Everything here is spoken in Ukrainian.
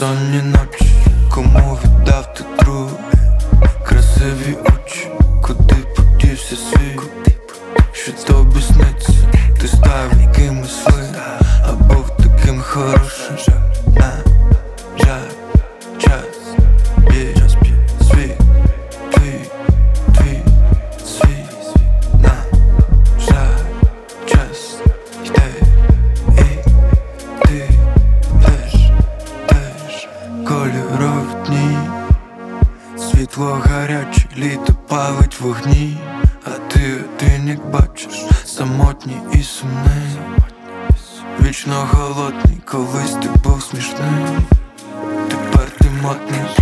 Останні ночі, кому віддав ти друг красиві. Світло гаряче, літо палить вогні, а ти один, як бачиш, самотній і сумний. Вічно голодний, колись ти був смішний, тепер ти модний. на